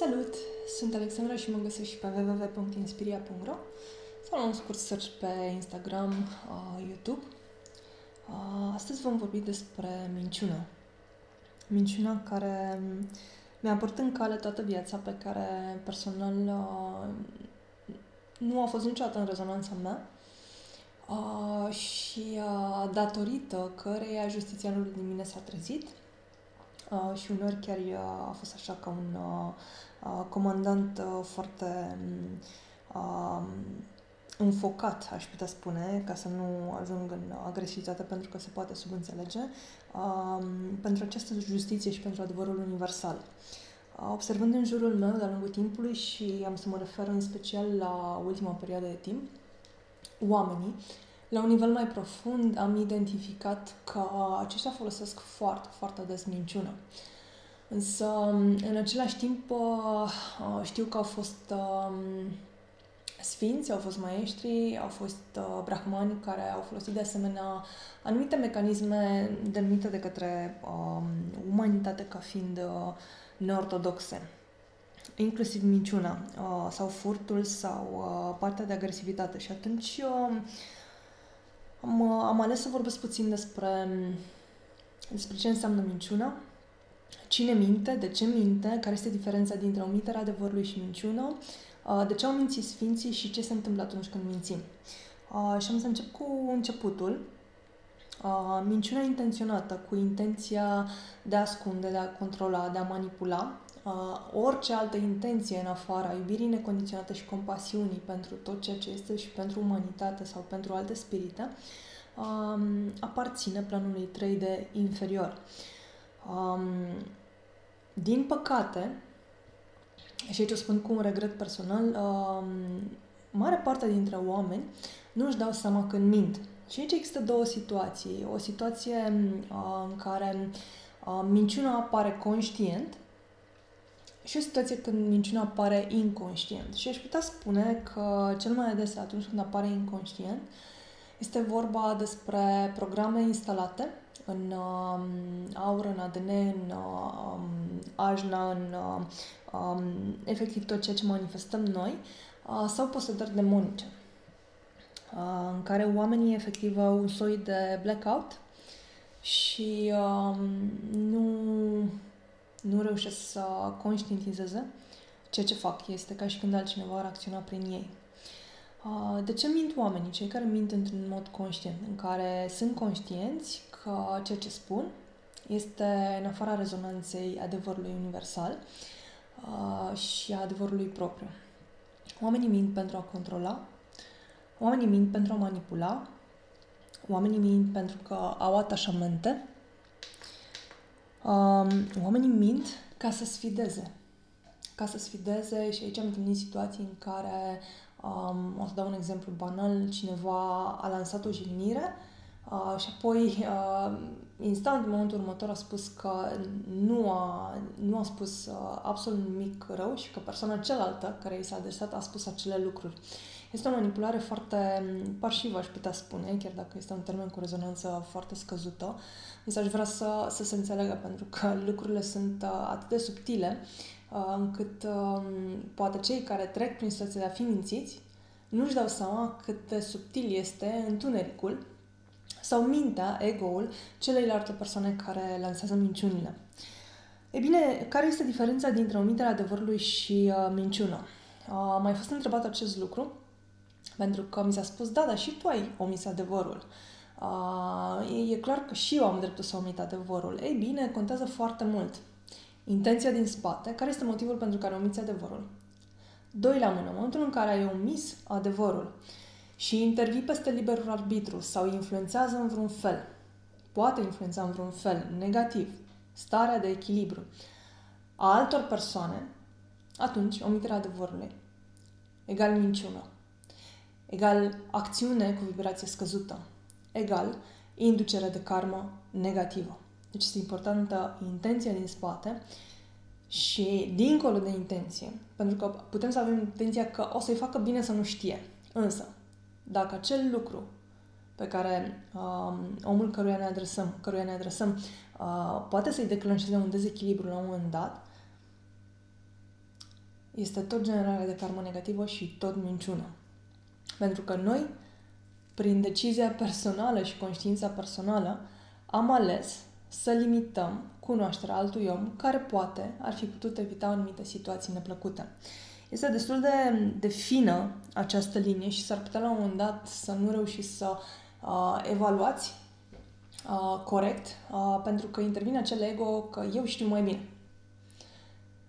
Salut! Sunt Alexandra și mă găsești pe www.inspiria.ro sau la un scurt search pe Instagram, uh, YouTube. Uh, astăzi vom vorbi despre minciună. Minciuna care mi-a părut în cale toată viața, pe care personal uh, nu a fost niciodată în rezonanța mea uh, și uh, datorită căreia justițianul din mine s-a trezit uh, și uneori chiar uh, a fost așa ca un uh, uh, comandant uh, foarte uh, înfocat, aș putea spune, ca să nu ajung în agresivitate pentru că se poate subînțelege, uh, pentru această justiție și pentru adevărul universal. Uh, observând în jurul meu de-a lungul timpului și am să mă refer în special la ultima perioadă de timp, oamenii la un nivel mai profund am identificat că aceștia folosesc foarte, foarte des minciună. Însă, în același timp, uh, știu că au fost um, sfinți, au fost maestri, au fost uh, brahmani care au folosit de asemenea anumite mecanisme denumite de către um, umanitate ca fiind uh, neortodoxe inclusiv minciuna uh, sau furtul sau uh, partea de agresivitate. Și atunci uh, am, am ales să vorbesc puțin despre, despre ce înseamnă minciuna, cine minte, de ce minte, care este diferența dintre omiterea adevărului și minciună, de ce au mințit sfinții și ce se întâmplă atunci când mințim. Și am să încep cu începutul. Minciuna intenționată, cu intenția de a ascunde, de a controla, de a manipula, uh, orice altă intenție în afara iubirii necondiționate și compasiunii pentru tot ceea ce este și pentru umanitate sau pentru alte spirite, um, aparține planului 3 de inferior. Um, din păcate, și aici o spun cu un regret personal, um, mare parte dintre oameni nu își dau seama când mint. Și aici există două situații. O situație uh, în care uh, minciuna apare conștient și o situație când minciuna apare inconștient. Și aș putea spune că cel mai adesea atunci când apare inconștient este vorba despre programe instalate în uh, aur, în ADN, în uh, ajna, în uh, um, efectiv tot ceea ce manifestăm noi, uh, sau posedări demonice, uh, în care oamenii efectiv au un soi de blackout și uh, nu nu reușesc să conștientizeze ceea ce fac. Este ca și când altcineva ar acționa prin ei. De ce mint oamenii? Cei care mint într-un mod conștient, în care sunt conștienți că ceea ce spun este în afara rezonanței adevărului universal și a adevărului propriu. Oamenii mint pentru a controla, oamenii mint pentru a manipula, oamenii mint pentru că au atașamente, Um, oamenii mint ca să sfideze. Ca să sfideze și aici am întâlnit situații în care, um, o să dau un exemplu banal, cineva a lansat o jignire uh, și apoi uh, instant în momentul următor a spus că nu a, nu a spus uh, absolut nimic rău și că persoana cealaltă care i s-a adresat a spus acele lucruri. Este o manipulare foarte parșivă, aș putea spune, chiar dacă este un termen cu rezonanță foarte scăzută, însă aș vrea să, să se înțelegă, pentru că lucrurile sunt uh, atât de subtile, uh, încât um, poate cei care trec prin situația de a fi mințiți nu-și dau seama cât de subtil este întunericul sau mintea, ego-ul celeilalte persoane care lansează minciunile. E bine, care este diferența dintre omiterea adevărului și uh, minciună? Uh, am mai fost întrebat acest lucru pentru că mi s-a spus, da, dar și tu ai omis adevărul. Uh, e, e clar că și eu am dreptul să omit adevărul. Ei bine, contează foarte mult. Intenția din spate, care este motivul pentru care omiți adevărul? Doi la mână, în momentul în care ai omis adevărul și intervii peste liberul arbitru sau influențează în vreun fel, poate influența în vreun fel negativ starea de echilibru a altor persoane, atunci omiterea adevărului egal minciună egal acțiune cu vibrație scăzută, egal inducere de karmă negativă. Deci este importantă intenția din spate și dincolo de intenție, pentru că putem să avem intenția că o să-i facă bine să nu știe. Însă, dacă acel lucru pe care um, omul căruia ne adresăm, căruia ne adresăm uh, poate să-i declanșeze un dezechilibru la un moment dat, este tot generare de karmă negativă și tot minciună. Pentru că noi, prin decizia personală și conștiința personală, am ales să limităm cunoașterea altui om care poate ar fi putut evita anumite situații neplăcute. Este destul de, de fină această linie și s-ar putea la un moment dat să nu reușiți să uh, evaluați uh, corect, uh, pentru că intervine acel ego că eu știu mai bine.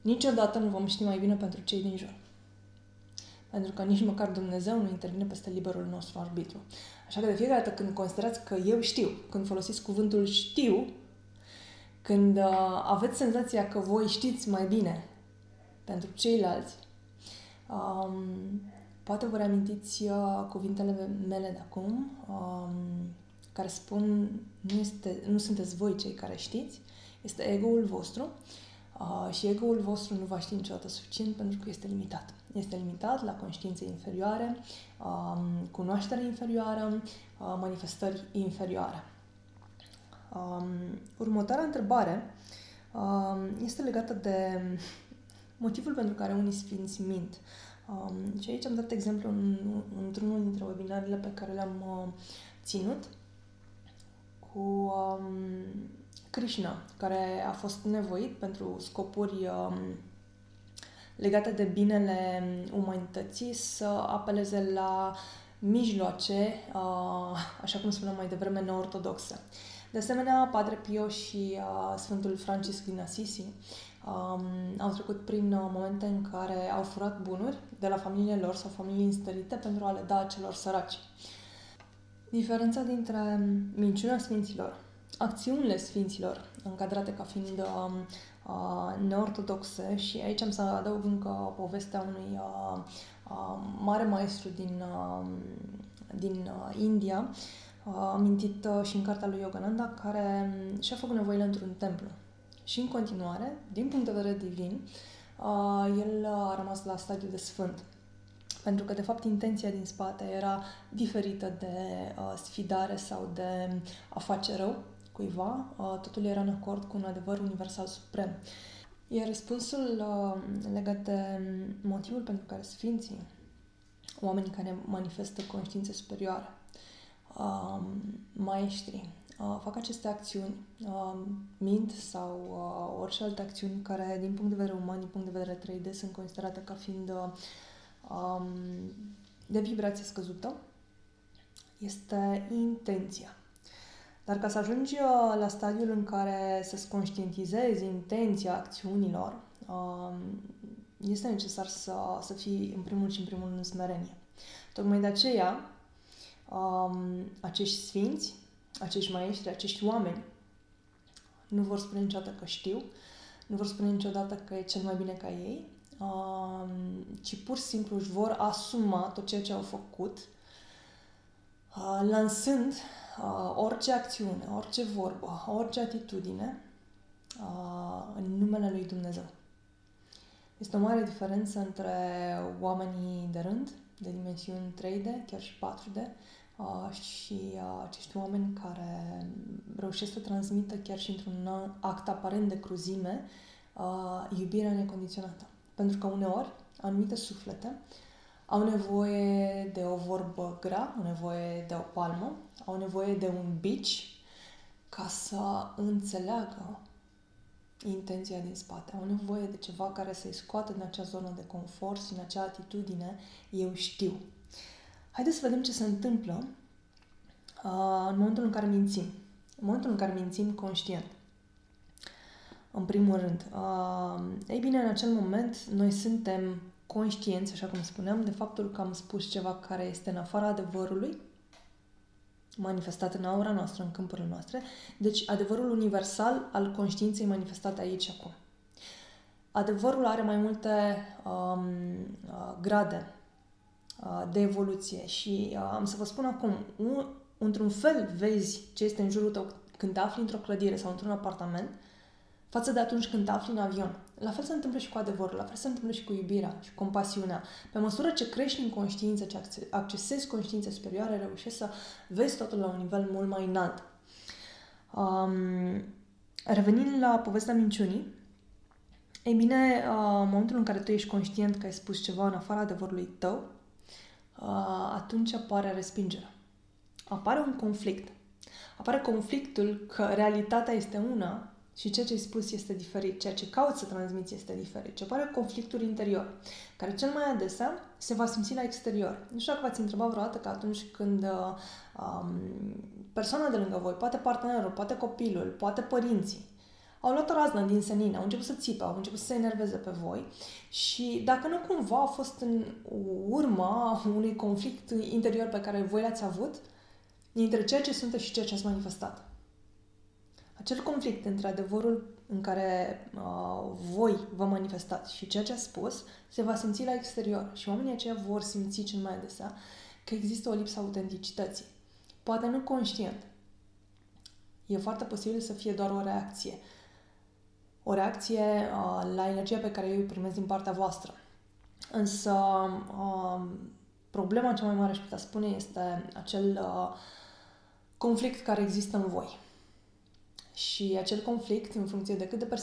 Niciodată nu vom ști mai bine pentru cei din jur. Pentru că nici măcar Dumnezeu nu intervine peste liberul nostru arbitru. Așa că de fiecare dată când considerați că eu știu, când folosiți cuvântul știu, când uh, aveți senzația că voi știți mai bine pentru ceilalți, um, poate vă reamintiți uh, cuvintele mele de acum, um, care spun nu, este, nu sunteți voi cei care știți, este ego-ul vostru uh, și ego-ul vostru nu va ști niciodată suficient pentru că este limitat. Este limitat la conștiințe inferioare, uh, cunoaștere inferioară, uh, manifestări inferioare. Um, următoarea întrebare um, este legată de motivul pentru care unii sfinți mint. Um, și aici am dat exemplu în, într-unul dintre webinarele pe care le-am uh, ținut cu um, Krishna, care a fost nevoit pentru scopuri um, legate de binele umanității să apeleze la mijloace, uh, așa cum spuneam mai devreme, neortodoxe. De asemenea, Padre Pio și uh, Sfântul Francisc din Assisi um, au trecut prin uh, momente în care au furat bunuri de la familiile lor sau familii înstărite pentru a le da celor săraci. Diferența dintre minciunea sfinților, acțiunile sfinților, încadrate ca fiind uh, uh, neortodoxe și aici am să adaug încă povestea unui uh, uh, mare maestru din, uh, din uh, India, amintit uh, și în cartea lui Yogananda, care mm, și-a făcut nevoile într-un templu. Și în continuare, din punct de vedere divin, uh, el a rămas la stadiu de sfânt. Pentru că, de fapt, intenția din spate era diferită de uh, sfidare sau de a face rău cuiva. Totul era în acord cu un adevăr universal suprem. Iar răspunsul legat de motivul pentru care Sfinții, oamenii care manifestă conștiințe superioare, uh, maestri uh, fac aceste acțiuni, uh, mint sau uh, orice alte acțiuni care, din punct de vedere uman, din punct de vedere 3D, sunt considerate ca fiind uh, um, de vibrație scăzută, este intenția. Dar ca să ajungi uh, la stadiul în care să-ți conștientizezi intenția acțiunilor, uh, este necesar să, să fii în primul și în primul rând în smerenie. Tocmai de aceea, um, acești sfinți, acești maestri, acești oameni nu vor spune niciodată că știu, nu vor spune niciodată că e cel mai bine ca ei, um, ci pur și simplu își vor asuma tot ceea ce au făcut, uh, lansând uh, orice acțiune, orice vorbă, orice atitudine uh, în numele lui Dumnezeu. Este o mare diferență între oamenii de rând, de dimensiuni 3D, chiar și 4D, uh, și uh, acești oameni care reușesc să transmită chiar și într-un act aparent de cruzime uh, iubirea necondiționată. Pentru că uneori anumite suflete au nevoie de o vorbă grea, au nevoie de o palmă, au nevoie de un bici ca să înțeleagă intenția din spate. Au nevoie de ceva care să-i scoată din acea zonă de confort și în acea atitudine eu știu. Haideți să vedem ce se întâmplă uh, în momentul în care mințim. În momentul în care mințim conștient. În primul rând. Uh, ei bine, în acel moment, noi suntem conștienți, așa cum spuneam, de faptul că am spus ceva care este în afara adevărului, manifestat în aura noastră, în câmpurile noastre, deci adevărul universal al conștiinței manifestate aici acum. Adevărul are mai multe um, uh, grade uh, de evoluție și uh, am să vă spun acum, un, într-un fel vezi ce este în jurul tău când te afli într-o clădire sau într-un apartament, față de atunci când te afli în avion. La fel se întâmplă și cu adevărul, la fel se întâmplă și cu iubirea și compasiunea. Pe măsură ce crești în conștiință, ce accesezi conștiințe superioare, reușești să vezi totul la un nivel mult mai înalt. Um, revenind la povestea minciunii, Ei bine, uh, în momentul în care tu ești conștient că ai spus ceva în afara adevărului tău, uh, atunci apare respingerea. Apare un conflict. Apare conflictul că realitatea este una și ceea ce ai spus este diferit, ceea ce cauți să transmiți este diferit. Ce apare conflictul interior, care cel mai adesea se va simți la exterior. Nu știu dacă v-ați întrebat vreodată că atunci când uh, um, persoana de lângă voi, poate partenerul, poate copilul, poate părinții, au luat o raznă din senin, au început să țipe, au început să se enerveze pe voi și dacă nu cumva a fost în urma unui conflict interior pe care voi l-ați avut dintre ceea ce sunteți și ceea ce ați manifestat. Acel conflict între adevărul în care uh, voi vă manifestați și ceea ce ați spus se va simți la exterior și oamenii aceia vor simți cel mai adesea că există o lipsă autenticității. Poate nu conștient. E foarte posibil să fie doar o reacție o reacție uh, la energia pe care eu o primesc din partea voastră. Însă, uh, problema cea mai mare, aș putea spune, este acel uh, conflict care există în voi. Și acel conflict, în funcție de cât de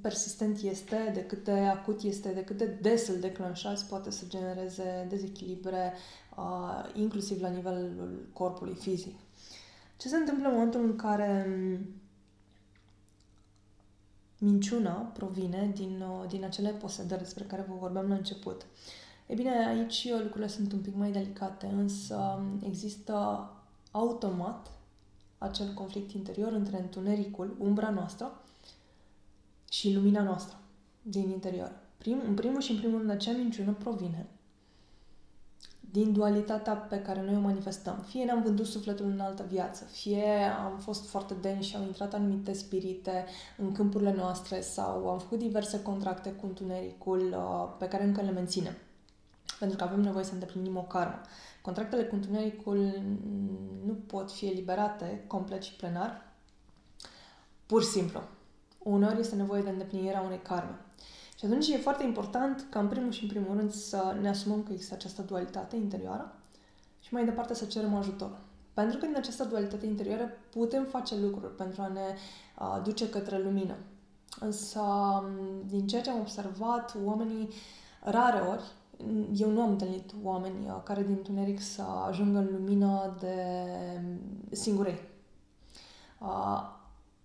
persistent este, de cât de acut este, de cât de des îl declanșați, poate să genereze dezechilibre, uh, inclusiv la nivelul corpului fizic. Ce se întâmplă în momentul în care minciuna provine din, uh, din acele posedări despre care vă vorbeam la început. E bine, aici lucrurile sunt un pic mai delicate, însă um, există automat acel conflict interior între întunericul, umbra noastră, și lumina noastră din interior. Prim, în primul și în primul rând, acea minciună provine din dualitatea pe care noi o manifestăm. Fie ne-am vândut sufletul în altă viață, fie am fost foarte denși și au intrat anumite spirite în câmpurile noastre sau am făcut diverse contracte cu întunericul uh, pe care încă le menținem. Pentru că avem nevoie să îndeplinim o karmă. Contractele cu întunericul nu pot fi eliberate complet și plenar, pur și simplu. Uneori este nevoie de îndeplinirea unei karme. Și atunci e foarte important ca în primul și în primul rând să ne asumăm că există această dualitate interioară și mai departe să cerem ajutor. Pentru că din această dualitate interioară putem face lucruri pentru a ne uh, duce către lumină. Însă, din ceea ce am observat, oamenii rare ori, eu nu am întâlnit oameni uh, care din tuneric să ajungă în lumină de singurei. Uh,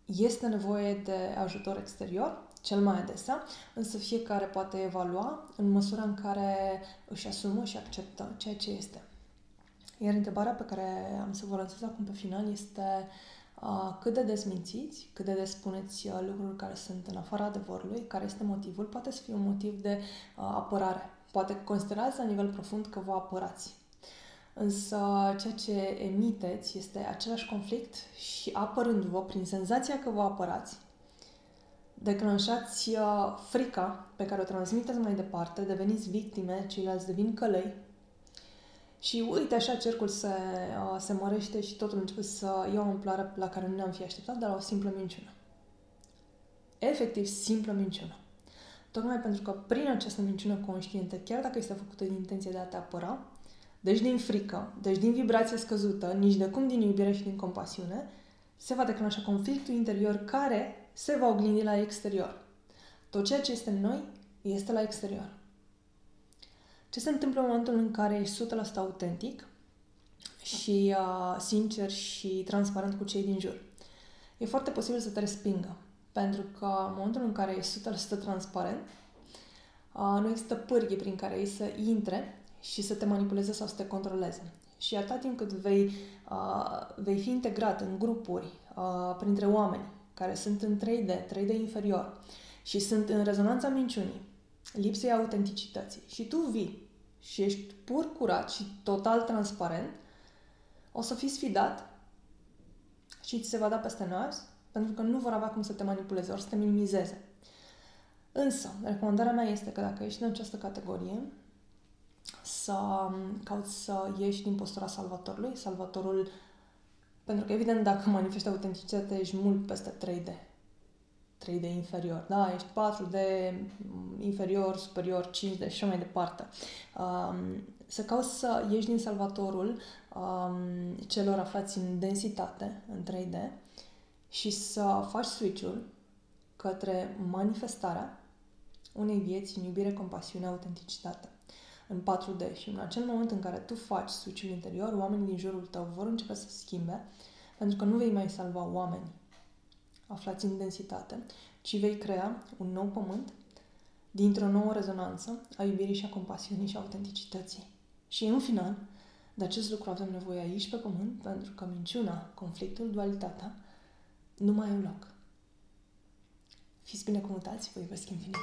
este nevoie de ajutor exterior cel mai adesea, însă fiecare poate evalua în măsura în care își asumă și acceptă ceea ce este. Iar întrebarea pe care am să vă lansez acum pe final este uh, cât de desmințiți, cât de des spuneți uh, lucruri care sunt în afara adevărului, care este motivul, poate să fie un motiv de uh, apărare. Poate considerați la nivel profund că vă apărați. Însă ceea ce emiteți este același conflict și apărându-vă prin senzația că vă apărați, declanșați uh, frica pe care o transmiteți mai departe, deveniți victime, ceilalți devin călăi și uite așa cercul se, uh, se mărește și totul începe să ia o amploare la care nu ne-am fi așteptat, dar la o simplă minciună. Efectiv, simplă minciună. Tocmai pentru că prin această minciună conștientă, chiar dacă este făcută din intenție de a te apăra, deci din frică, deci din vibrație scăzută, nici de cum din iubire și din compasiune, se va declanșa conflictul interior care se va oglindi la exterior. Tot ceea ce este în noi este la exterior. Ce se întâmplă în momentul în care ești 100% autentic și uh, sincer și transparent cu cei din jur? E foarte posibil să te respingă. Pentru că în momentul în care ești 100% transparent, uh, nu există pârghii prin care ei să intre și să te manipuleze sau să te controleze. Și atât timp cât vei, uh, vei fi integrat în grupuri, uh, printre oameni, care sunt în 3D, 3D inferior și sunt în rezonanța minciunii, lipsei autenticității și tu vii și ești pur curat și total transparent, o să fii sfidat și ți se va da peste nas pentru că nu vor avea cum să te manipuleze, ori să te minimizeze. Însă, recomandarea mea este că dacă ești în această categorie, să cauți să ieși din postura salvatorului. Salvatorul pentru că, evident, dacă manifesti autenticitate, ești mult peste 3D. 3D inferior, da? Ești 4D inferior, superior, 5D și așa mai departe. Um, să cauți să ieși din salvatorul um, celor aflați în densitate, în 3D, și să faci switch-ul către manifestarea unei vieți în iubire, compasiune, autenticitate. În 4D și în acel moment în care tu faci switch interior, oamenii din jurul tău vor începe să schimbe, pentru că nu vei mai salva oameni aflați în densitate, ci vei crea un nou pământ dintr-o nouă rezonanță a iubirii și a compasiunii și a autenticității. Și în final, de acest lucru avem nevoie aici pe pământ, pentru că minciuna, conflictul, dualitatea nu mai au loc. Fiți binecuvântați, vă iubesc infinit!